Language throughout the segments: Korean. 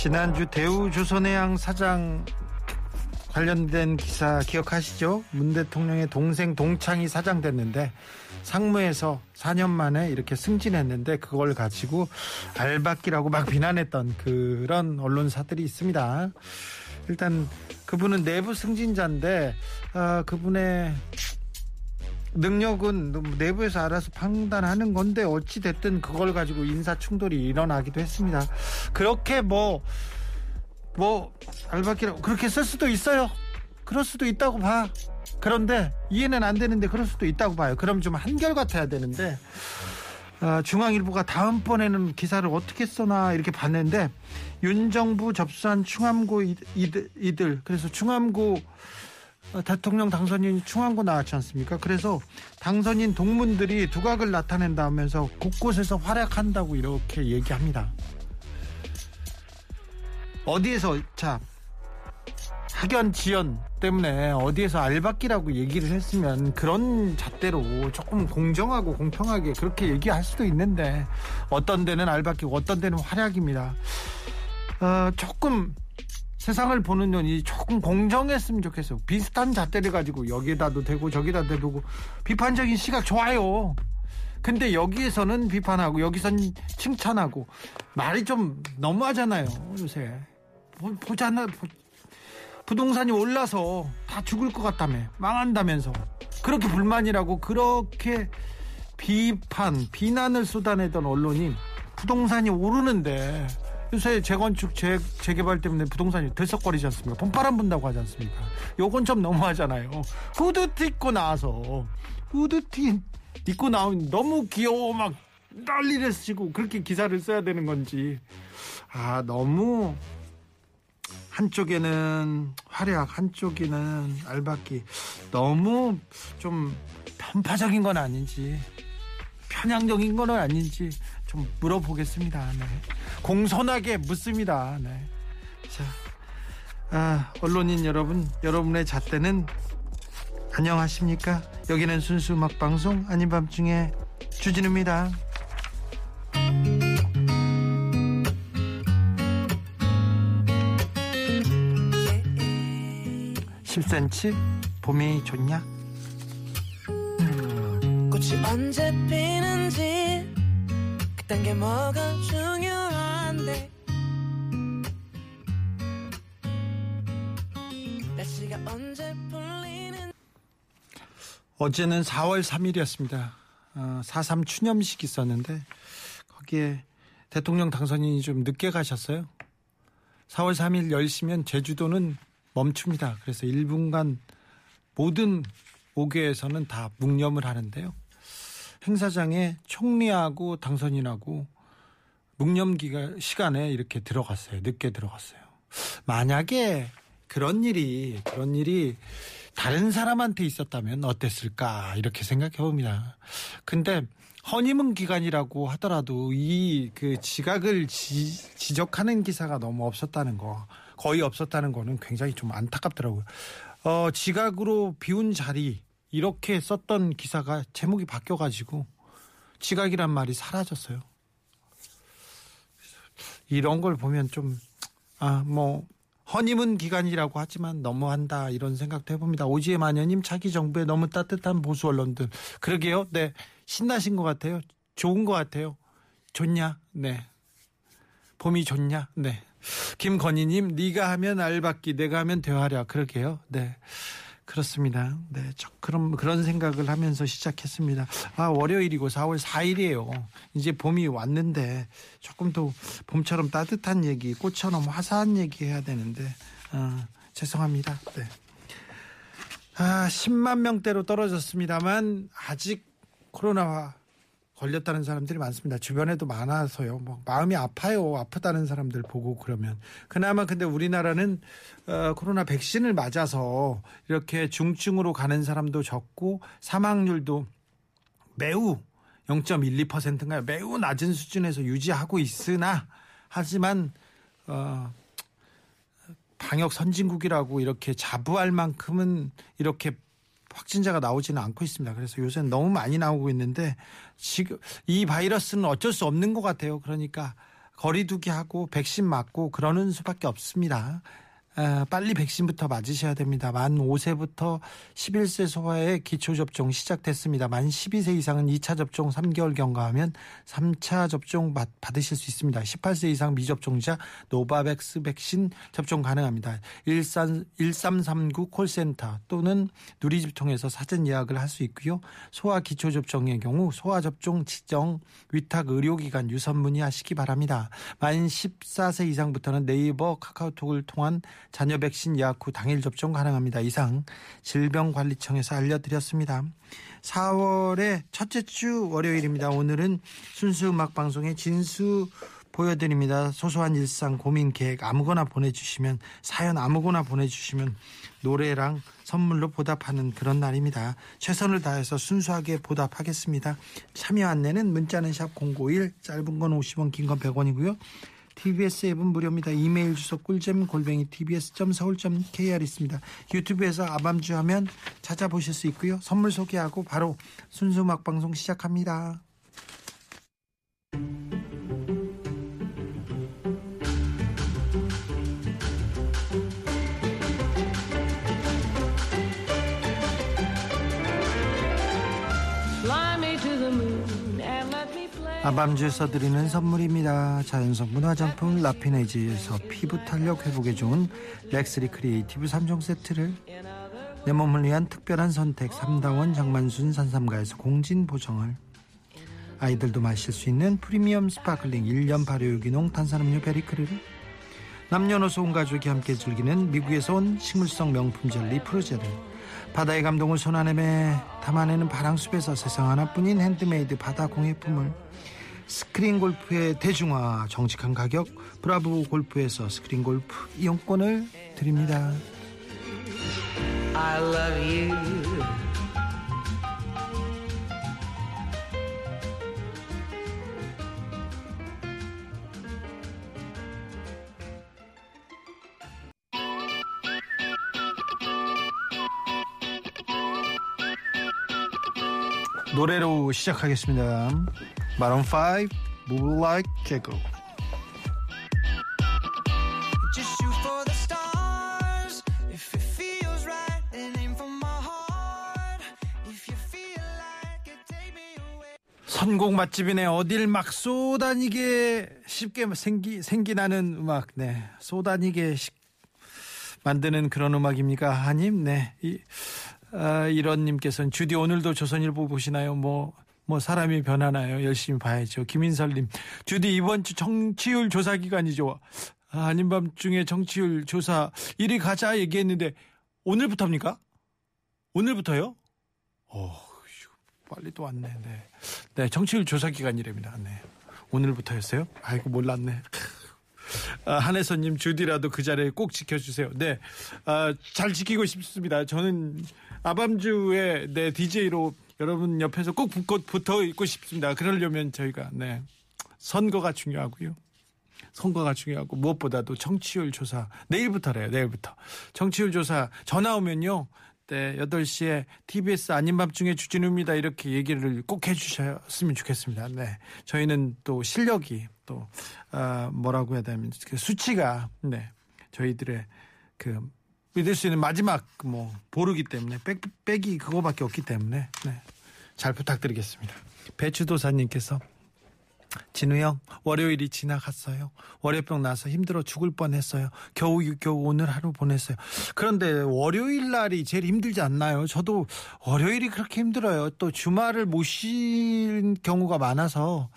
지난주 대우조선해양 사장 관련된 기사 기억하시죠? 문 대통령의 동생 동창이 사장 됐는데 상무에서 4년 만에 이렇게 승진했는데 그걸 가지고 알박기라고 막 비난했던 그런 언론사들이 있습니다. 일단 그분은 내부 승진자인데 아, 그분의 능력은 내부에서 알아서 판단하는 건데 어찌 됐든 그걸 가지고 인사 충돌이 일어나기도 했습니다. 그렇게 뭐뭐 알바끼라고 그렇게 쓸 수도 있어요. 그럴 수도 있다고 봐. 그런데 이해는 안 되는데 그럴 수도 있다고 봐요. 그럼 좀 한결 같아야 되는데 어, 중앙일보가 다음번에는 기사를 어떻게 써나 이렇게 봤는데 윤 정부 접수한 충암고 이- 이들, 이들 그래서 충암고 어, 대통령 당선인이 충암고 나왔지 않습니까? 그래서 당선인 동문들이 두각을 나타낸다 하면서 곳곳에서 활약한다고 이렇게 얘기합니다. 어디에서 자 학연 지연 때문에 어디에서 알박기라고 얘기를 했으면 그런 잣대로 조금 공정하고 공평하게 그렇게 얘기할 수도 있는데 어떤 데는 알박기고 어떤 데는 활약입니다. 어, 조금 세상을 보는 눈이 조금 공정했으면 좋겠어요. 비슷한 잣대를 가지고 여기다도 대고 저기다 대고 비판적인 시각 좋아요. 근데 여기에서는 비판하고 여기선 칭찬하고 말이 좀 너무하잖아요 요새 보- 보잖아 보- 부동산이 올라서 다 죽을 것 같다며 망한다면서 그렇게 불만이라고 그렇게 비판 비난을 쏟아내던 언론이 부동산이 오르는데 요새 재건축 재, 재개발 때문에 부동산이 들썩거리지 않습니까? 봄바람 분다고 하지 않습니까? 요건 좀 너무하잖아요. 후드티 입고 나와서 후드티 입고 나온 너무 귀여워 막 난리를 치고 그렇게 기사를 써야 되는 건지. 아 너무 한쪽에는 활약 한쪽에는 알박기 너무 좀 편파적인 건 아닌지 편향적인 건 아닌지 좀 물어보겠습니다. 네. 공손하게 묻습니다. 네. 자, 아, 언론인 여러분, 여러분의 잣대는 안녕하십니까? 여기는 순수 음악 방송 아닌 밤중에 주진우입니다. 10cm 봄이 좋냐? 꽃이 언제 피는지 그딴 게 뭐가 중요한데 날씨가 언제 풀리는 어제는 4월 3일이었습니다. 어, 4.3 추념식 있었는데 거기에 대통령 당선인이 좀 늦게 가셨어요. 4월 3일 10시면 제주도는 멈춥니다. 그래서 1분간 모든 오교에서는 다 묵념을 하는데요. 행사장에 총리하고 당선인하고 묵념 기가 시간에 이렇게 들어갔어요. 늦게 들어갔어요. 만약에 그런 일이 그런 일이 다른 사람한테 있었다면 어땠을까 이렇게 생각해 봅니다. 근데 허니문 기간이라고 하더라도 이 그 지각을 지, 지적하는 기사가 너무 없었다는 거 거의 없었다는 거는 굉장히 좀 안타깝더라고요. 어, 지각으로 비운 자리 이렇게 썼던 기사가 제목이 바뀌어가지고 지각이란 말이 사라졌어요. 이런 걸 보면 좀, 아, 뭐, 허니문 기간이라고 하지만 너무한다 이런 생각도 해봅니다. 오지혜 마녀님 차기 정부에 너무 따뜻한 보수 언론들 그러게요. 네 신나신 것 같아요. 좋은 것 같아요. 좋냐? 네. 봄이 좋냐? 네. 김건희님 네가 하면 알받기 내가 하면 대화랴 그러게요. 네. 그렇습니다. 네, 저 그런 그런 생각을 하면서 시작했습니다. 아 월요일이고 4월 4일이에요. 이제 봄이 왔는데 조금 더 봄처럼 따뜻한 얘기, 꽃처럼 화사한 얘기 해야 되는데 아, 죄송합니다. 네. 아 10만 명대로 떨어졌습니다만 아직 코로나와 걸렸다는 사람들이 많습니다. 주변에도 많아서요. 뭐 마음이 아파요. 아프다는 사람들 보고 그러면 그나마 근데 우리나라는 어, 코로나 백신을 맞아서 이렇게 중증으로 가는 사람도 적고 사망률도 매우 0.12%인가요? 매우 낮은 수준에서 유지하고 있으나 하지만 어, 방역 선진국이라고 이렇게 자부할 만큼은 이렇게 확진자가 나오지는 않고 있습니다. 그래서 요새는 너무 많이 나오고 있는데 지금 이 바이러스는 어쩔 수 없는 것 같아요. 그러니까 거리두기 하고 백신 맞고 그러는 수밖에 없습니다. 아, 빨리 백신부터 맞으셔야 됩니다. 만 5세부터 11세 소아의 기초 접종 시작됐습니다. 만 12세 이상은 2차 접종 3개월 경과하면 3차 접종 받, 받으실 수 있습니다. 18세 이상 미접종자 노바백스 백신 접종 가능합니다. 13, 1339 콜센터 또는 누리집 통해서 사전 예약을 할 수 있고요. 소아 기초 접종의 경우 소아 접종 지정 위탁 의료기관 유선 문의하시기 바랍니다. 만 14세 이상부터는 네이버 카카오톡을 통한 자녀 백신 예약 후 당일 접종 가능합니다. 이상 질병관리청에서 알려드렸습니다. 4월의 첫째 주 월요일입니다. 오늘은 순수 음악 방송의 진수 보여드립니다. 소소한 일상 고민 계획 아무거나 보내주시면 사연 아무거나 보내주시면 노래랑 선물로 보답하는 그런 날입니다. 최선을 다해서 순수하게 보답하겠습니다. 참여 안내는 문자는 샵051 짧은 건 50원 긴 건 100원이고요. TBS 앱은 무료입니다. 이메일 주소 꿀잼 골뱅이 tbs.서울.kr 있습니다. 유튜브에서 아밤주 하면 찾아보실 수 있고요. 선물 소개하고 바로 순수 음악 방송 시작합니다. 아밤주에서 드리는 선물입니다. 자연성분 화장품 라피네이지에서 피부 탄력 회복에 좋은 렉스리 크리에이티브 3종 세트를. 내 몸을 위한 특별한 선택 3다원 장만순 산삼가에서 공진 보정을. 아이들도 마실 수 있는 프리미엄 스파클링 1년 발효 유기농 탄산음료 베리크를. 남녀노소 온 가족이 함께 즐기는 미국에서 온 식물성 명품 젤리 프로제를 바다의 감동을 손안에 담아내는 바랑숲에서 세상 하나뿐인 핸드메이드 바다 공예품을 스크린 골프의 대중화 정직한 가격 브라보 골프에서 스크린 골프 이용권을 드립니다. 노래로 시작하겠습니다. 마론 5 Move Like away. 선곡 맛집이네. 어딜 막 쏘다니게 쉽게 생기 생기나는 음악. 네. 쏘다니게 쉽- 만드는 그런 음악입니까? 하님. 네. 이 아, 이런 님께서는 주디 오늘도 조선일보 보시나요? 뭐뭐 사람이 변하나요? 열심히 봐야죠. 김인설님, 주디 이번 주 정치율 조사 기간이죠. 아, 아닌 밤 중에 정치율 조사 1위 가자 얘기했는데 오늘부터입니까? 오늘부터요? 어, 빨리 또 왔네. 네. 네, 정치율 조사 기간이랍니다. 네. 오늘부터였어요? 아이고 몰랐네. 아, 한혜선님 주디라도 그 자리에 꼭 지켜주세요. 네, 아, 잘 지키고 싶습니다. 저는 아밤주의 네 DJ로 여러분 옆에서 꼭 붙어 있고 싶습니다. 그러려면 저희가 네 선거가 중요하고요. 선거가 중요하고 무엇보다도 정치율 조사 내일부터래요. 내일부터 정치율 조사 전화 오면요. 네, 8시에 TBS 아닌 밤중에 주진우입니다. 이렇게 얘기를 꼭 해주셨으면 좋겠습니다. 네. 저희는 또 실력이 또, 아, 뭐라고 해야 되면, 그 수치가, 네. 저희들의 그, 믿을 수 있는 마지막 뭐, 보르기 때문에, 빽, 빽이 그거밖에 없기 때문에, 네. 잘 부탁드리겠습니다. 배추도사님께서 진우 형, 월요일이 지나갔어요. 월요병 나서 힘들어 죽을 뻔했어요. 겨우 겨우 오늘 하루 보냈어요. 그런데 월요일 날이 제일 힘들지 않나요? 저도 월요일이 그렇게 힘들어요. 또 주말을 못쉴 경우가 많아서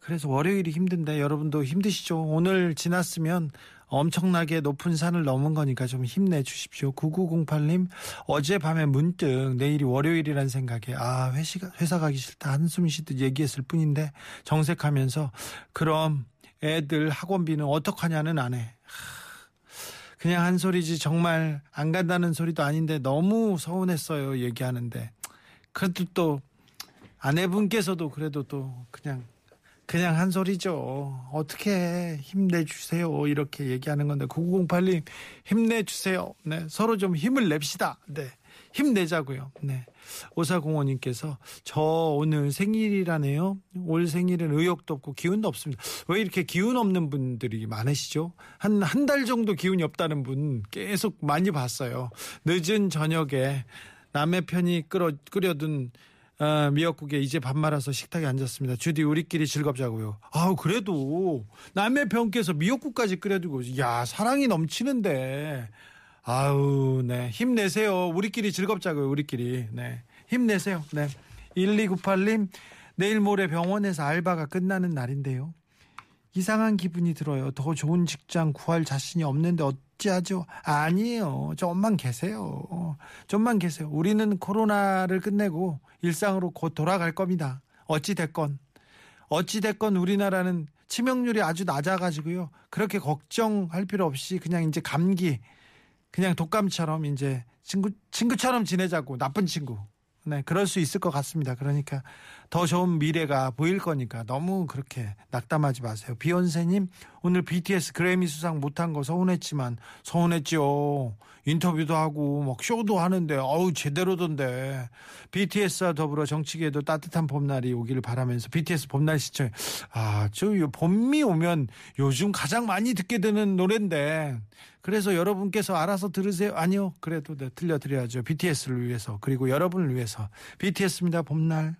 그래서 월요일이 힘든데 여러분도 힘드시죠? 오늘 지났으면 엄청나게 높은 산을 넘은 거니까 좀 힘내 주십시오. 9908님, 어젯밤에 문득 내일이 월요일이란 생각에, 아, 회식, 회사 가기 싫다. 한숨 쉬듯 얘기했을 뿐인데, 정색하면서, 그럼 애들 학원비는 어떡하냐는 안 해. 그냥 한 소리지 정말 안 간다는 소리도 아닌데 너무 서운했어요 얘기하는데 그래도 또 아내분께서도 그래도 또 그냥 그냥 한 소리죠. 어떻게 힘내주세요. 이렇게 얘기하는 건데, 9908님, 힘내주세요. 네. 서로 좀 힘을 냅시다. 네. 힘내자고요. 네. 오사공원님께서, 저 오늘 생일이라네요. 올 생일은 의욕도 없고 기운도 없습니다. 왜 이렇게 기운 없는 분들이 많으시죠? 한, 한 달 정도 기운이 없다는 분 계속 많이 봤어요. 늦은 저녁에 남의 편이 끓여, 끓여둔 아, 미역국에 이제 밥 말아서 식탁에 앉았습니다. 주디 우리끼리 즐겁자고요. 아우 그래도 남의 병께서 미역국까지 끓여두고 야 사랑이 넘치는데 아우 네 힘내세요. 우리끼리 즐겁자고요. 우리끼리 네 힘내세요. 네 1298님 내일 모레 병원에서 알바가 끝나는 날인데요. 이상한 기분이 들어요. 더 좋은 직장 구할 자신이 없는데 어찌하죠? 아니에요. 좀만 계세요. 좀만 계세요. 우리는 코로나를 끝내고 일상으로 곧 돌아갈 겁니다. 어찌 됐건. 어찌 됐건 우리나라는 치명률이 아주 낮아가지고요. 그렇게 걱정할 필요 없이 그냥 이제 감기, 그냥 독감처럼 이제 친구, 친구처럼 지내자고. 나쁜 친구. 네, 그럴 수 있을 것 같습니다. 그러니까 더 좋은 미래가 보일 거니까 너무 그렇게 낙담하지 마세요. 비욘세님, 오늘 BTS 그래미 수상 못한 거 서운했지만 서운했죠. 인터뷰도 하고 막 쇼도 하는데 어우 제대로던데. BTS와 더불어 정치계에도 따뜻한 봄날이 오기를 바라면서 BTS 봄날 시청 아저 봄이 오면 요즘 가장 많이 듣게 되는 노래인데. 그래서 여러분께서 알아서 들으세요. 아니요. 그래도 네, 들려드려야죠. BTS를 위해서. 그리고 여러분을 위해서. BTS입니다. 봄날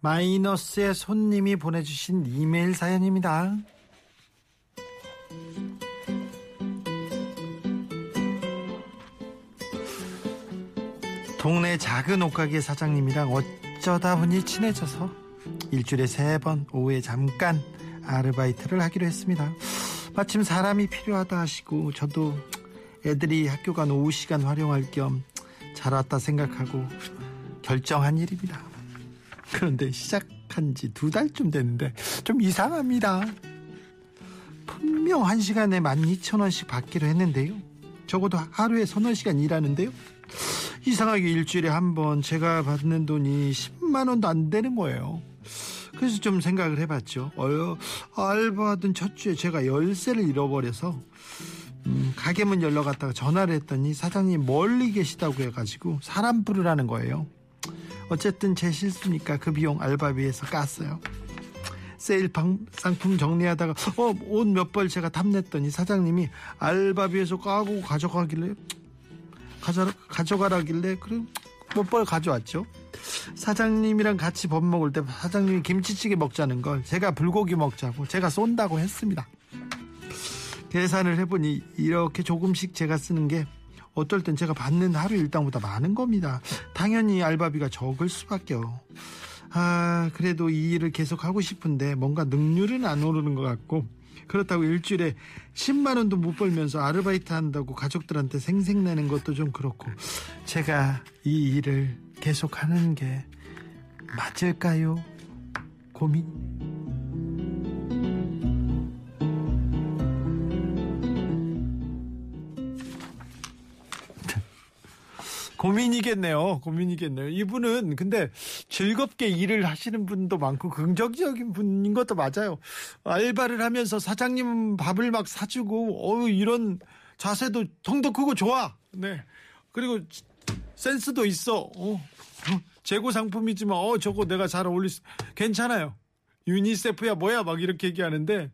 마이너스의 손님이 보내주신 이메일 사연입니다. 동네 작은 옷가게 사장님이랑 어쩌다 보니 친해져서 일주일에 세 번 오후에 잠깐 아르바이트를 하기로 했습니다. 마침 사람이 필요하다 하시고 저도 애들이 학교 간 오후 시간 활용할 겸 잘 왔다 생각하고 결정한 일입니다. 그런데 시작한 지 두 달쯤 됐는데 좀 이상합니다. 분명 한 시간에 12,000원씩 받기로 했는데요. 적어도 하루에 서너 시간 일하는데요. 이상하게 일주일에 한 번 제가 받는 돈이 10만 원도 안 되는 거예요. 그래서 좀 생각을 해봤죠. 어, 알바하던 첫 주에 제가 열쇠를 잃어버려서 음, 가게 문 열러 갔다가 전화를 했더니 사장님 멀리 계시다고 해가지고 사람 부르라는 거예요. 어쨌든 제 실수니까 그 비용 알바비에서 깠어요. 세일 방, 상품 정리하다가 어, 옷 몇 벌 제가 탐냈더니 사장님이 알바비에서 까고 가져가길래 가져, 가져가라길래 그럼 몇 벌 가져왔죠. 사장님이랑 같이 밥 먹을 때 사장님이 김치찌개 먹자는 걸 제가 불고기 먹자고 제가 쏜다고 했습니다. 계산을 해보니 이렇게 조금씩 제가 쓰는 게 어떨 땐 제가 받는 하루 일당보다 많은 겁니다. 당연히 알바비가 적을 수밖에요. 아, 그래도 이 일을 계속 하고 싶은데 뭔가 능률은 안 오르는 것 같고 그렇다고 일주일에 10만 원도 못 벌면서 아르바이트 한다고 가족들한테 생색내는 것도 좀 그렇고 제가 이 일을 계속 하는 게 맞을까요? 고민. 고민이겠네요. 고민이겠네요. 이분은 근데 즐겁게 일을 하시는 분도 많고 긍정적인 분인 것도 맞아요. 알바를 하면서 사장님 밥을 막 사주고 어유 이런 자세도 통도 크고 좋아. 네. 그리고 센스도 있어. 어. 재고 상품이지만 어 저거 내가 잘 어울리 괜찮아요. 유니세프야 뭐야 막 이렇게 얘기하는데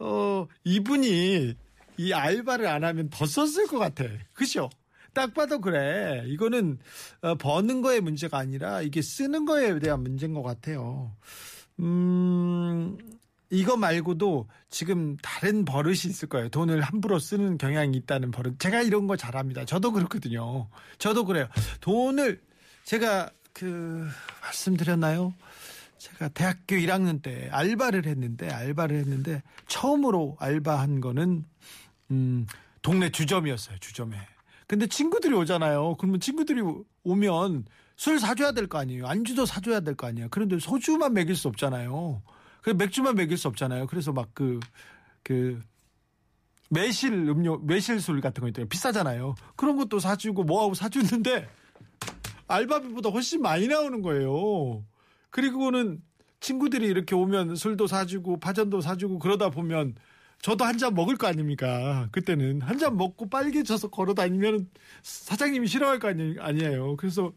어 이분이 이 알바를 안 하면 더 썼을 것 같아. 그죠? 딱 봐도 그래. 이거는 어, 버는 거의 문제가 아니라 이게 쓰는 거에 대한 문제인 것 같아요. 음, 이거 말고도 지금 다른 버릇이 있을 거예요. 돈을 함부로 쓰는 경향이 있다는 버릇. 제가 이런 거 잘합니다. 저도 그렇거든요. 저도 그래요. 돈을 제가 그 말씀드렸나요? 제가 대학교 1학년 때 알바를 했는데 알바를 했는데 처음으로 알바한 거는 음 동네 주점이었어요. 주점에. 근데 친구들이 오잖아요. 그러면 친구들이 오면 술 사줘야 될 거 아니에요. 안주도 사줘야 될 거 아니에요. 그런데 소주만 먹일 수 없잖아요. 그 맥주만 먹일 수 없잖아요. 그래서 막 그 그 매실 음료 매실 술 같은 거 있잖아요. 비싸잖아요. 그런 것도 사주고 뭐하고 사주는데 알바비보다 훨씬 많이 나오는 거예요. 그리고는 친구들이 이렇게 오면 술도 사주고 파전도 사주고 그러다 보면 저도 한 잔 먹을 거 아닙니까? 그때는 한 잔 먹고 빨개져서 걸어 다니면 사장님이 싫어할 거 아니, 아니에요. 그래서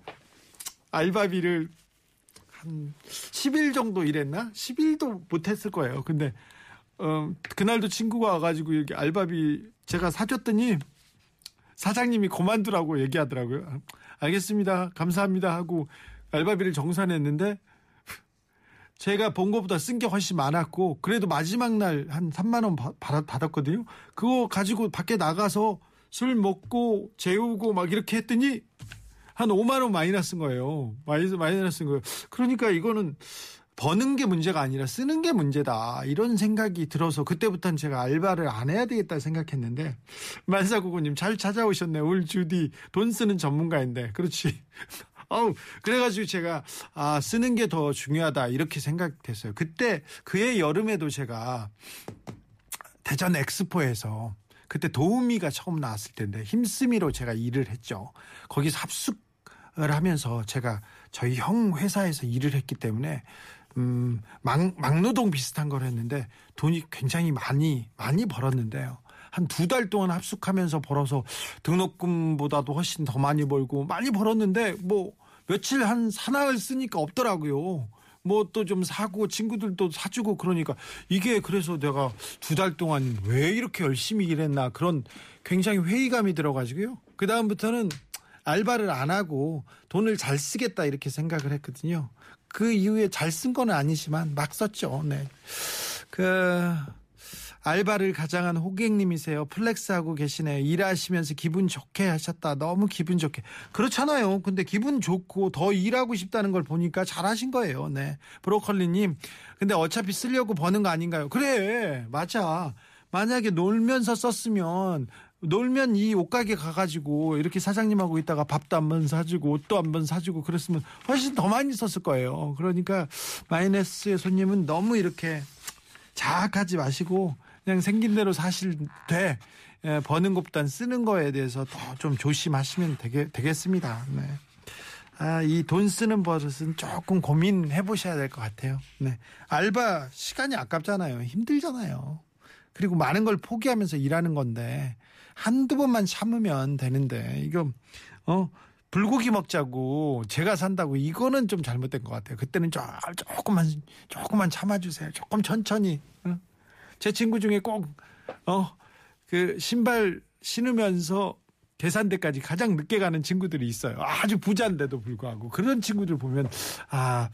알바비를 한 10일 정도 일했나? 10일도 못 했을 거예요. 근데 어, 그날도 친구가 와가지고 이렇게 알바비 제가 사줬더니 사장님이 그만두라고 얘기하더라고요. 알겠습니다. 감사합니다 하고 알바비를 정산했는데 제가 본 것보다 쓴 게 훨씬 많았고 그래도 마지막 날 한 3만 원 받았거든요. 그거 가지고 밖에 나가서 술 먹고 재우고 막 이렇게 했더니 한 5만 원 마이너스인 거예요. 마이너스 마이너스인 거예요. 그러니까 이거는 버는 게 문제가 아니라 쓰는 게 문제다. 이런 생각이 들어서 그때부터는 제가 알바를 안 해야 되겠다 생각했는데 만사구구님 잘 찾아오셨네. 올 주디 돈 쓰는 전문가인데 그렇지. 어우 그래가지고 제가 아 쓰는 게 더 중요하다 이렇게 생각됐어요. 그때 그해 여름에도 제가 대전 엑스포에서 그때 도우미가 처음 나왔을 텐데 힘쓰미로 제가 일을 했죠. 거기서 합숙을 하면서 제가 저희 형 회사에서 일을 했기 때문에 음, 막, 막노동 비슷한 걸 했는데 돈이 굉장히 많이 많이 벌었는데요. 한 두 달 동안 합숙하면서 벌어서 등록금보다도 훨씬 더 많이 벌고 많이 벌었는데 뭐 며칠 한 사나흘 쓰니까 없더라고요. 뭐 또 좀 사고 친구들도 사주고 그러니까 이게 그래서 내가 두 달 동안 왜 이렇게 열심히 일했나 그런 굉장히 회의감이 들어가지고요. 그 다음부터는 알바를 안 하고 돈을 잘 쓰겠다 이렇게 생각을 했거든요. 그 이후에 잘 쓴 건 아니지만 막 썼죠. 네. 그 알바를 가장한 호객님이세요. flex 하고 계시네요. 일하시면서 기분 좋게 하셨다. 너무 기분 좋게. 그렇잖아요. 근데 기분 좋고 더 일하고 싶다는 걸 보니까 잘하신 거예요. 네. 브로콜리님. 근데 어차피 쓰려고 버는 거 아닌가요? 그래. 맞아. 만약에 놀면서 썼으면 놀면 이 옷가게 가가지고 이렇게 사장님하고 있다가 밥도 한 번 사주고 옷도 한 번 사주고 그랬으면 훨씬 더 많이 썼을 거예요. 그러니까 마이너스의 손님은 너무 이렇게 자학하지 마시고 그냥 생긴 대로 사실 돼 예, 버는 것보단 쓰는 거에 대해서 더 좀 조심하시면 되게, 되겠습니다. 네. 아, 이 돈 쓰는 버릇은 조금 고민해 보셔야 될 것 같아요. 네. 알바 시간이 아깝잖아요. 힘들잖아요. 그리고 많은 걸 포기하면서 일하는 건데 한두 번만 참으면 되는데 이거 어 불고기 먹자고 제가 산다고 이거는 좀 잘못된 것 같아요. 그때는 조, 조금만 조금만 참아주세요. 조금 천천히. 어? 제 친구 중에 꼭 어 그 신발 신으면서 계산대까지 가장 늦게 가는 친구들이 있어요. 아주 부자인데도 불구하고 그런 친구들 보면 아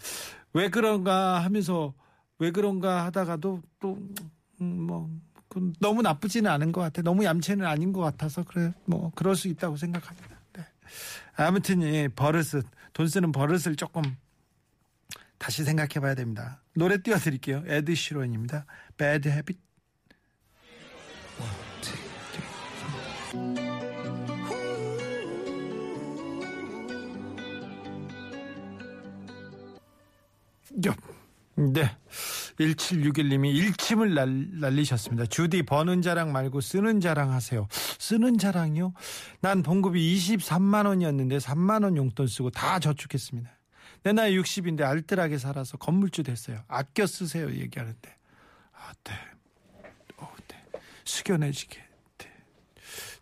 왜 그런가 하면서 왜 그런가 하다가도 또뭐 그 너무 나쁘지는 않은 것 같아. 너무 얌체는 아닌 것 같아서 그래 뭐 그럴 수 있다고 생각합니다. 네. 아무튼 이 버릇은 돈 쓰는 버릇을 조금 다시 생각해 봐야 됩니다. 노래 띄워드릴게요. 에드 시론입니다. Bad Habit. 야, 네. 1761님이 일침을 날, 날리셨습니다. 주디 버는 자랑 말고 쓰는 자랑 하세요. 쓰는 자랑이요? 난 봉급이 23만 원이었는데 3만 원 용돈 쓰고 다 저축했습니다. 내 나이 60인데 알뜰하게 살아서 건물주 됐어요. 아껴 쓰세요 얘기하는데. 아, 네. 어, 네. 숙연해지게. 네.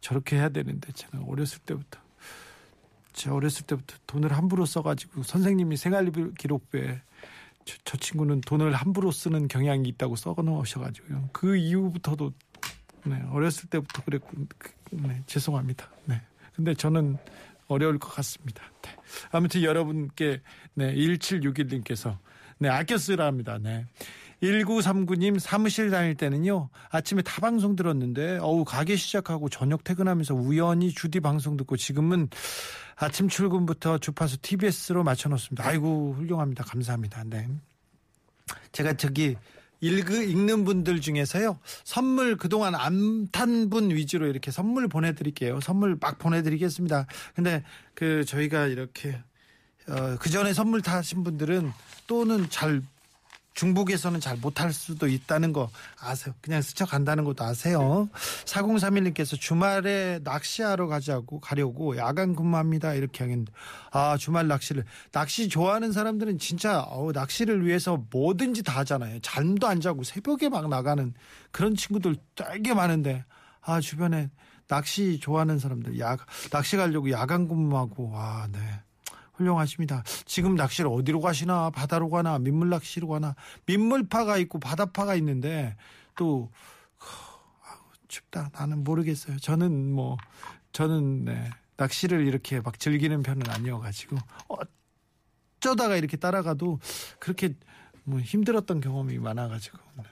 저렇게 해야 되는데 저는 어렸을 때부터 제가 어렸을 때부터 돈을 함부로 써가지고 선생님이 생활기록부에 저, 저 친구는 돈을 함부로 쓰는 경향이 있다고 써 놓으셔가지고요. 그 이후부터도 네, 어렸을 때부터 그랬고 그, 네, 죄송합니다. 네. 근데 저는 어려울 것 같습니다. 네. 아무튼 여러분께 네, 1761님께서 네, 아껴 쓰라 합니다. 네. 1939님 사무실 다닐 때는요 아침에 타 방송 들었는데 어우 가게 시작하고 저녁 퇴근하면서 우연히 주디 방송 듣고 지금은 아침 출근부터 주파수 TBS로 맞춰놓습니다. 아이고 훌륭합니다. 감사합니다. 네. 제가 저기 읽, 읽는 분들 중에서요 선물 그동안 안 탄 분 위주로 이렇게 선물 보내드릴게요. 선물 막 보내드리겠습니다. 근데 그 저희가 이렇게 어, 그 전에 선물 타신 분들은 또는 잘 중북에서는 잘 못할 수도 있다는 거 아세요. 그냥 스쳐간다는 것도 아세요. 4031님께서 주말에 낚시하러 가자고 가려고 야간 근무합니다. 이렇게 하겠는데 아 주말 낚시를 낚시 좋아하는 사람들은 진짜 어우, 낚시를 위해서 뭐든지 다 하잖아요. 잠도 안 자고 새벽에 막 나가는 그런 친구들 되게 많은데 아 주변에 낚시 좋아하는 사람들 야 낚시 가려고 야간 근무하고 와 네. 훌륭하십니다. 지금 낚시를 어디로 가시나 바다로 가나 민물 낚시로 가나 민물파가 있고 바다파가 있는데 또 아우, 춥다 나는 모르겠어요. 저는 뭐 저는 네, 낚시를 이렇게 막 즐기는 편은 아니어가지고 어쩌다가 이렇게 따라가도 그렇게 뭐 힘들었던 경험이 많아가지고 네.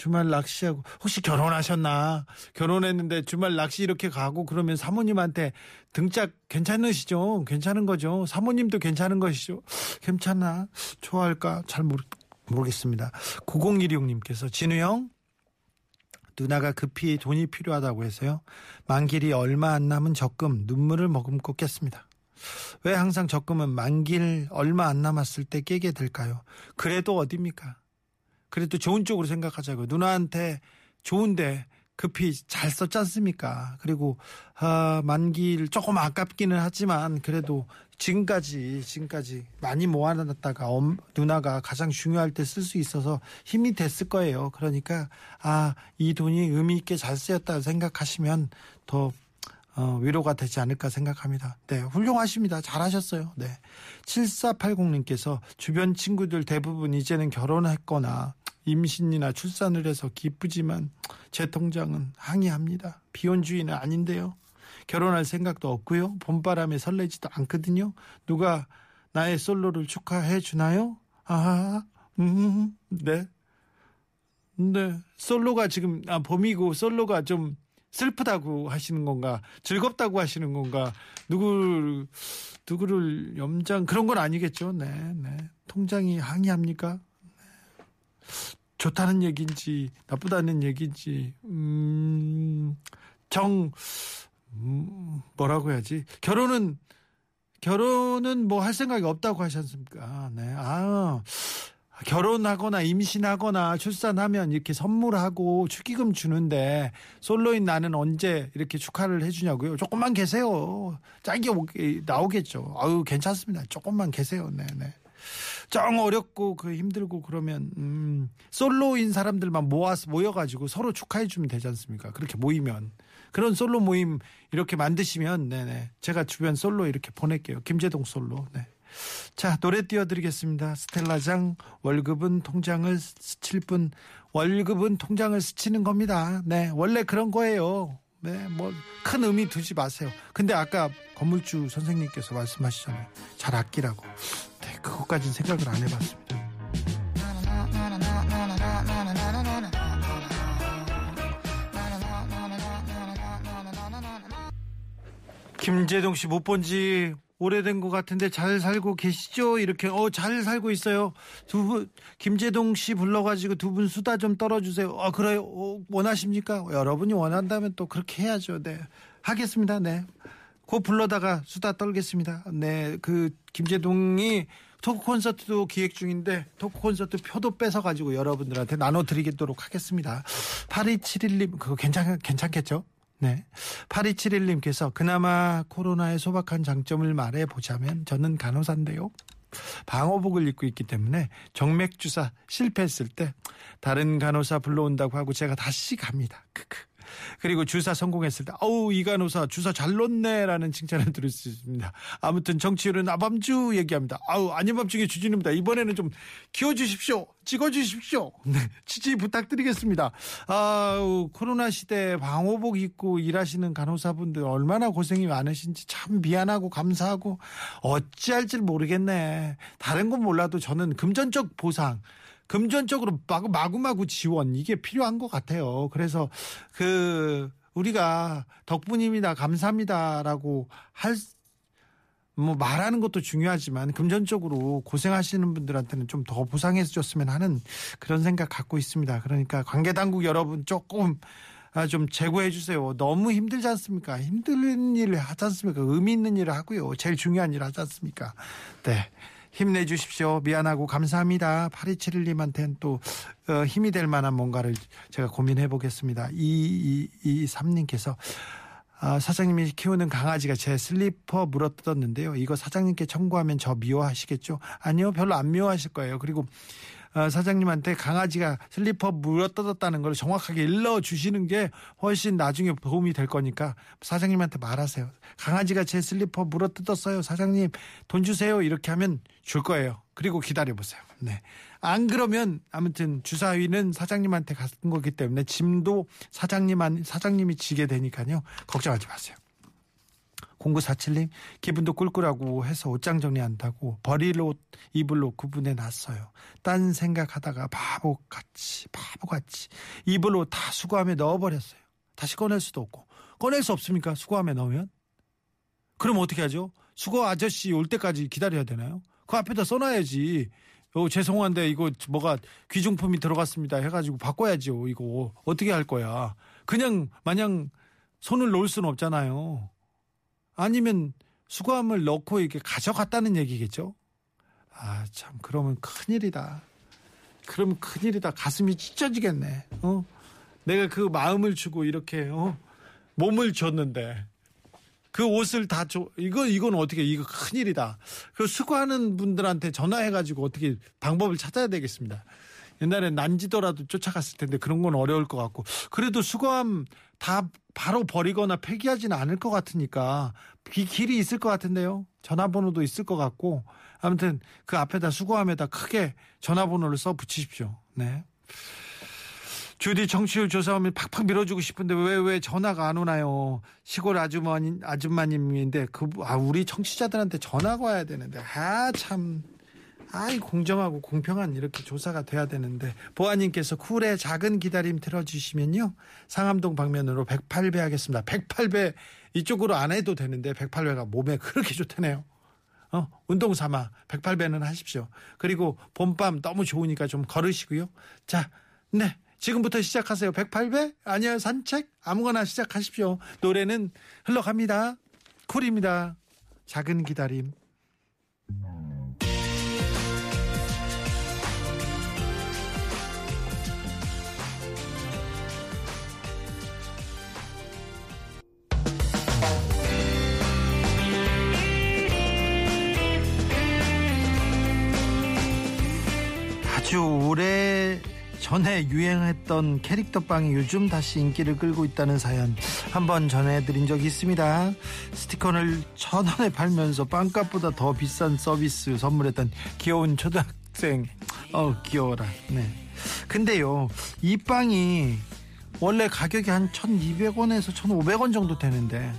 주말 낚시하고 혹시 결혼하셨나? 결혼했는데 주말 낚시 이렇게 가고 그러면 사모님한테 등짝 괜찮으시죠? 괜찮은 거죠? 사모님도 괜찮은 것이죠? 괜찮나? 좋아할까? 잘 모르, 모르겠습니다. 9016님께서 진우 형 누나가 급히 돈이 필요하다고 해서요. 만길이 얼마 안 남은 적금 눈물을 머금고 깼습니다. 왜 항상 적금은 만길 얼마 안 남았을 때 깨게 될까요? 그래도 어딥니까? 그래도 좋은 쪽으로 생각하자고요. 누나한테 좋은데 급히 잘 썼지 않습니까? 그리고 아, 만기를 조금 아깝기는 하지만 그래도 지금까지 지금까지 많이 모아놨다가 엄, 누나가 가장 중요할 때 쓸 수 있어서 힘이 됐을 거예요. 그러니까 아 이 돈이 의미 있게 잘 쓰였다 생각하시면 더 어, 위로가 되지 않을까 생각합니다. 네, 훌륭하십니다. 잘하셨어요. 네. 7480님께서 주변 친구들 대부분 이제는 결혼했거나 임신이나 출산을 해서 기쁘지만 제 통장은 항의합니다. 비혼주의는 아닌데요. 결혼할 생각도 없고요. 봄바람에 설레지도 않거든요. 누가 나의 솔로를 축하해 주나요? 아, 음, 네. 네. 솔로가 지금, 아, 봄이고 솔로가 좀 슬프다고 하시는 건가? 즐겁다고 하시는 건가? 누구, 누구를 염장, 그런 건 아니겠죠. 네, 네. 통장이 항의합니까? 좋다는 얘기인지 나쁘다는 얘기인지 음, 정 음, 뭐라고 해야지 결혼은 결혼은 뭐 할 생각이 없다고 하지 않습니까? 네. 아 결혼하거나 임신하거나 출산하면 이렇게 선물하고 축의금 주는데 솔로인 나는 언제 이렇게 축하를 해주냐고요? 조금만 계세요. 짧게 나오겠죠. 아유 괜찮습니다. 조금만 계세요. 네네. 네. 정 어렵고 그 힘들고 그러면 음, 솔로인 사람들만 모아서 모여가지고 서로 축하해 주면 되지 않습니까? 그렇게 모이면 그런 솔로 모임 이렇게 만드시면 네네 제가 주변 솔로 이렇게 보낼게요. 김재동 솔로. 네. 자 노래 띄워드리겠습니다. 스텔라장 월급은 통장을 스칠 뿐 월급은 통장을 스치는 겁니다. 네 원래 그런 거예요. 네, 뭐 큰 의미 두지 마세요. 근데 아까 건물주 선생님께서 말씀하시잖아요. 잘 아끼라고. 네, 그것까지는 생각을 안 해봤습니다. 김재동 씨 못 본 지 오래된 것 같은데 잘 살고 계시죠? 이렇게 어 잘 살고 있어요. 두 분 김재동 씨 불러가지고 두 분 수다 좀 떨어주세요. 아 그래요? 어, 원하십니까? 여러분이 원한다면 또 그렇게 해야죠. 네 하겠습니다. 네. 그 불러다가 수다 떨겠습니다. 네, 그 김재동이 토크 콘서트도 기획 중인데 토크 콘서트 표도 뺏어 가지고 여러분들한테 나눠 드리도록 하겠습니다. 8271님 그거 괜찮 괜찮겠죠? 네. 8271님께서 그나마 코로나의 소박한 장점을 말해 보자면 저는 간호사인데요. 방호복을 입고 있기 때문에 정맥 주사 실패했을 때 다른 간호사 불러온다고 하고 제가 다시 갑니다. 크크. 그리고 주사 성공했을 때 어우 이간호사 주사 잘 놓네라는 칭찬을 들을 수 있습니다. 아무튼 정치율은 아밤주 얘기합니다. 아우 아니밤중에 주진우입니다. 이번에는 좀 키워주십시오. 찍어주십시오. 네, 지지 부탁드리겠습니다. 아우 코로나 시대 방호복 입고 일하시는 간호사분들 얼마나 고생이 많으신지 참 미안하고 감사하고 어찌할지 모르겠네. 다른 건 몰라도 저는 금전적 보상 금전적으로 마구 마구마구 지원 이게 필요한 것 같아요. 그래서 그 우리가 덕분입니다, 감사합니다라고 할 뭐 말하는 것도 중요하지만 금전적으로 고생하시는 분들한테는 좀 더 보상해 줬으면 하는 그런 생각 갖고 있습니다. 그러니까 관계 당국 여러분 조금 아, 좀 제고해 주세요. 너무 힘들지 않습니까? 힘든 일을 하지 않습니까? 의미 있는 일을 하고요. 제일 중요한 일을 하지 않습니까? 네. 힘내 주십시오. 미안하고 감사합니다. 8271님한테는 또 어, 힘이 될 만한 뭔가를 제가 고민해 보겠습니다. 2223님께서 아, 사장님이 키우는 강아지가 제 슬리퍼 물어뜯었는데요. 이거 사장님께 청구하면 저 미워하시겠죠? 아니요, 별로 안 미워하실 거예요. 그리고 어, 사장님한테 강아지가 슬리퍼 물어 뜯었다는 걸 정확하게 일러 주시는 게 훨씬 나중에 도움이 될 거니까 사장님한테 말하세요. 강아지가 제 슬리퍼 물어 뜯었어요. 사장님 돈 주세요. 이렇게 하면 줄 거예요. 그리고 기다려 보세요. 네. 안 그러면 아무튼 주사위는 사장님한테 갔은 거기 때문에 짐도 사장님 한 사장님이 지게 되니까요. 걱정하지 마세요. 0947님 기분도 꿀꿀하고 해서 옷장 정리한다고 버릴 옷옷 구분해 놨어요. 딴 생각하다가 바보같이 바보같이 옷다 수거함에 넣어버렸어요. 다시 꺼낼 수도 없고 꺼낼 수 없습니까? 수거함에 넣으면? 그럼 어떻게 하죠? 수거 아저씨 올 때까지 기다려야 되나요? 그 앞에다 써놔야지. 어, 죄송한데 이거 뭐가 귀중품이 들어갔습니다 해가지고 바꿔야죠. 이거 어떻게 할 거야? 그냥 마냥 손을 놓을 수는 없잖아요. 아니면 수거함을 넣고 이렇게 가져갔다는 얘기겠죠? 아, 참, 그러면 큰일이다. 그러면 큰일이다. 가슴이 찢어지겠네. 어? 내가 그 마음을 주고 이렇게, 어? 몸을 줬는데. 그 옷을 다 줘. 이거, 이건 어떻게, 이거 큰일이다. 그 수거하는 분들한테 전화해가지고 어떻게 방법을 찾아야 되겠습니다. 옛날에 난지더라도 쫓아갔을 텐데 그런 건 어려울 것 같고 그래도 수거함 다 바로 버리거나 폐기하지는 않을 것 같으니까 이 길이 있을 것 같은데요. 전화번호도 있을 것 같고 아무튼 그 앞에다 수거함에다 크게 전화번호를 써 붙이십시오. 네. 주디 청취율 조사하면 팍팍 밀어주고 싶은데 왜 왜 전화가 안 오나요? 시골 아주머니 아줌마님인데 그 아, 우리 청취자들한테 전화가 와야 되는데 아 참. 아이 공정하고 공평한 이렇게 조사가 돼야 되는데 보아님께서 쿨의 작은 기다림 틀어주시면요. 상암동 방면으로 108배 하겠습니다. 108배 이쪽으로 안 해도 되는데 108배가 몸에 그렇게 좋다네요. 어 운동 삼아 108배는 하십시오. 그리고 봄밤 너무 좋으니까 좀 걸으시고요. 자 네 지금부터 시작하세요. 108배? 아니요 산책? 아무거나 시작하십시오. 노래는 흘러갑니다. 쿨입니다. 작은 기다림 아주 오래 전에 유행했던 캐릭터 빵이 요즘 다시 인기를 끌고 있다는 사연 한번 전해드린 적이 있습니다. 스티커를 천 원에 팔면서 빵값보다 더 비싼 서비스 선물했던 귀여운 초등학생. 어 귀여워라. 네. 근데요 이 빵이 원래 가격이 한 1,200원에서 1,500원 정도 되는데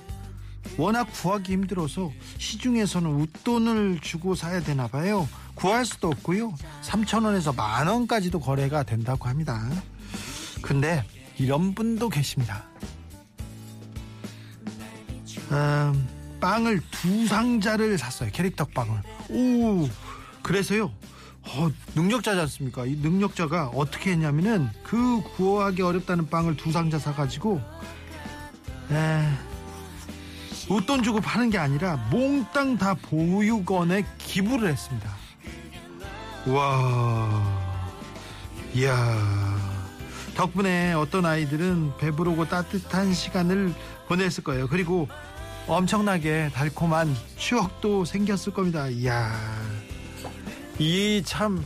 워낙 구하기 힘들어서 시중에서는 웃돈을 주고 사야 되나 봐요. 구할 수도 없고요. 3천 원에서 만 원까지도 거래가 된다고 합니다. 근데 이런 분도 계십니다. 음, 빵을 두 상자를 샀어요. 캐릭터 빵을. 오, 그래서요. 어, 능력자지 않습니까? 이 능력자가 어떻게 했냐면은 그 구하기 어렵다는 빵을 두 상자 사가지고 에, 웃돈 주고 파는 게 아니라 몽땅 다 보육원에 기부를 했습니다. 와, 이야. 덕분에 어떤 아이들은 배부르고 따뜻한 시간을 보냈을 거예요. 그리고 엄청나게 달콤한 추억도 생겼을 겁니다. 이야. 이 참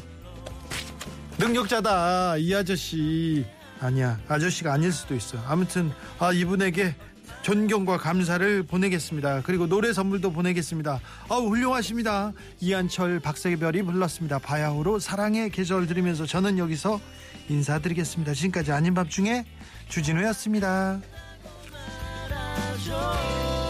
능력자다. 이 아저씨. 아니야. 아저씨가 아닐 수도 있어. 아무튼 아 이분에게 존경과 감사를 보내겠습니다. 그리고 노래 선물도 보내겠습니다. 아우 훌륭하십니다. 이한철 박세별이 불렀습니다. 바야흐로 사랑의 계절 들으면서 저는 여기서 인사드리겠습니다. 지금까지 아닌 밤중에 주진우였습니다. 줘